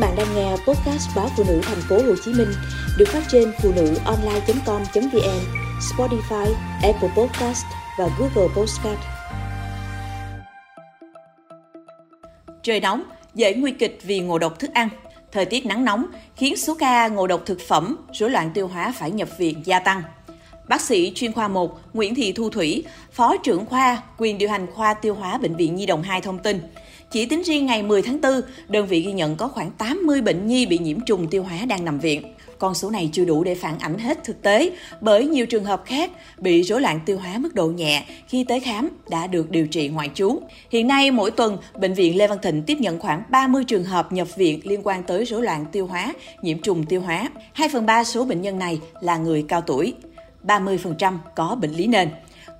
bạn đang nghe podcast báo phụ nữ thành phố Hồ Chí Minh được phát trên phụ nữ online.com.vn, Spotify, Apple Podcast và Google Podcast. Trời nóng, dễ nguy kịch vì ngộ độc thức ăn. Thời tiết nắng nóng khiến số ca ngộ độc thực phẩm, rối loạn tiêu hóa phải nhập viện gia tăng. Bác sĩ chuyên khoa 1 Nguyễn Thị Thu Thủy, Phó trưởng khoa, quyền điều hành khoa tiêu hóa Bệnh viện Nhi đồng 2 thông tin, chỉ tính riêng ngày 10 tháng 4, đơn vị ghi nhận có khoảng 80 bệnh nhi bị nhiễm trùng tiêu hóa đang nằm viện. Con số này chưa đủ để phản ảnh hết thực tế, bởi nhiều trường hợp khác bị rối loạn tiêu hóa mức độ nhẹ khi tới khám đã được điều trị ngoại trú. Hiện nay, mỗi tuần, Bệnh viện Lê Văn Thịnh tiếp nhận khoảng 30 trường hợp nhập viện liên quan tới rối loạn tiêu hóa, nhiễm trùng tiêu hóa. 2 phần 3 số bệnh nhân này là người cao tuổi. 30% có bệnh lý nền.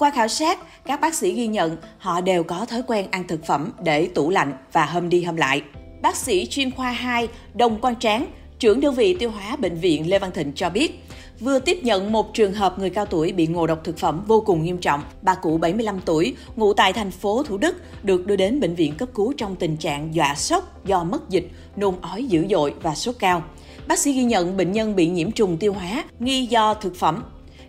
Qua khảo sát, các bác sĩ ghi nhận họ đều có thói quen ăn thực phẩm để tủ lạnh và hâm đi hâm lại. Bác sĩ chuyên khoa 2 Đồng Quang Tráng, trưởng đơn vị tiêu hóa bệnh viện Lê Văn Thịnh cho biết, vừa tiếp nhận một trường hợp người cao tuổi bị ngộ độc thực phẩm vô cùng nghiêm trọng. Bà cụ 75 tuổi, ngụ tại thành phố Thủ Đức, được đưa đến bệnh viện cấp cứu trong tình trạng dọa sốc do mất dịch, nôn ói dữ dội và sốt cao. Bác sĩ ghi nhận bệnh nhân bị nhiễm trùng tiêu hóa nghi do thực phẩm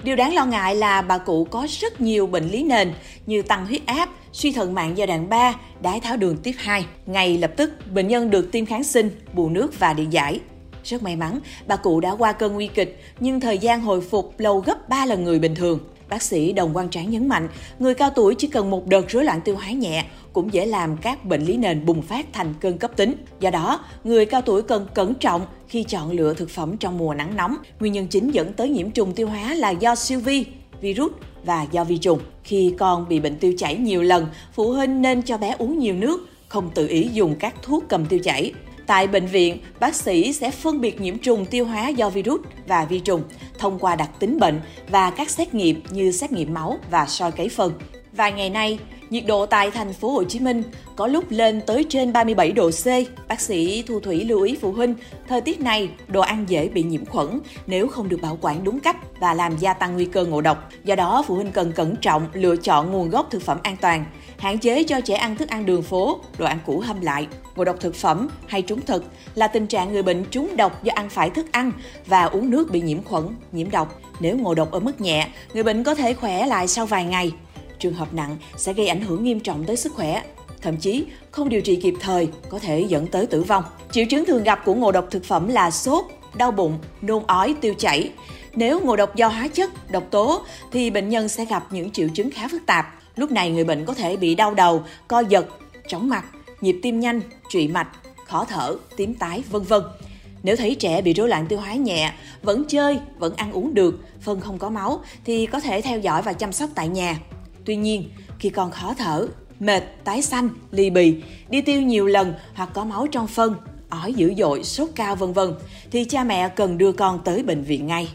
Điều đáng lo ngại là bà cụ có rất nhiều bệnh lý nền như tăng huyết áp, suy thận mạng giai đoạn 3, đái tháo đường tiếp 2. Ngay lập tức, bệnh nhân được tiêm kháng sinh, bù nước và điện giải. Rất may mắn, bà cụ đã qua cơn nguy kịch, nhưng thời gian hồi phục lâu gấp 3 lần người bình thường. Bác sĩ Đồng Quang Tráng nhấn mạnh, người cao tuổi chỉ cần một đợt rối loạn tiêu hóa nhẹ cũng dễ làm các bệnh lý nền bùng phát thành cơn cấp tính. Do đó, người cao tuổi cần cẩn trọng khi chọn lựa thực phẩm trong mùa nắng nóng. Nguyên nhân chính dẫn tới nhiễm trùng tiêu hóa là do siêu vi, virus và do vi trùng. Khi con bị bệnh tiêu chảy nhiều lần, phụ huynh nên cho bé uống nhiều nước, không tự ý dùng các thuốc cầm tiêu chảy. Tại bệnh viện, bác sĩ sẽ phân biệt nhiễm trùng tiêu hóa do virus và vi trùng thông qua đặc tính bệnh và các xét nghiệm như xét nghiệm máu và soi cấy phân. Vài ngày nay, nhiệt độ tại thành phố Hồ Chí Minh có lúc lên tới trên 37 độ C. Bác sĩ Thu Thủy lưu ý phụ huynh, thời tiết này đồ ăn dễ bị nhiễm khuẩn nếu không được bảo quản đúng cách và làm gia tăng nguy cơ ngộ độc. Do đó, phụ huynh cần cẩn trọng lựa chọn nguồn gốc thực phẩm an toàn, hạn chế cho trẻ ăn thức ăn đường phố, đồ ăn cũ hâm lại. Ngộ độc thực phẩm hay trúng thực là tình trạng người bệnh trúng độc do ăn phải thức ăn và uống nước bị nhiễm khuẩn, nhiễm độc. Nếu ngộ độc ở mức nhẹ, người bệnh có thể khỏe lại sau vài ngày. Trường hợp nặng sẽ gây ảnh hưởng nghiêm trọng tới sức khỏe, thậm chí không điều trị kịp thời có thể dẫn tới tử vong. Triệu chứng thường gặp của ngộ độc thực phẩm là sốt, đau bụng, nôn ói, tiêu chảy. Nếu ngộ độc do hóa chất, độc tố thì bệnh nhân sẽ gặp những triệu chứng khá phức tạp. Lúc này người bệnh có thể bị đau đầu, co giật, chóng mặt, nhịp tim nhanh, trụy mạch, khó thở, tím tái, vân vân. Nếu thấy trẻ bị rối loạn tiêu hóa nhẹ, vẫn chơi, vẫn ăn uống được, phân không có máu thì có thể theo dõi và chăm sóc tại nhà. Tuy nhiên, khi con khó thở, mệt, tái xanh, ly bì, đi tiêu nhiều lần hoặc có máu trong phân, ói dữ dội, sốt cao vân vân thì cha mẹ cần đưa con tới bệnh viện ngay.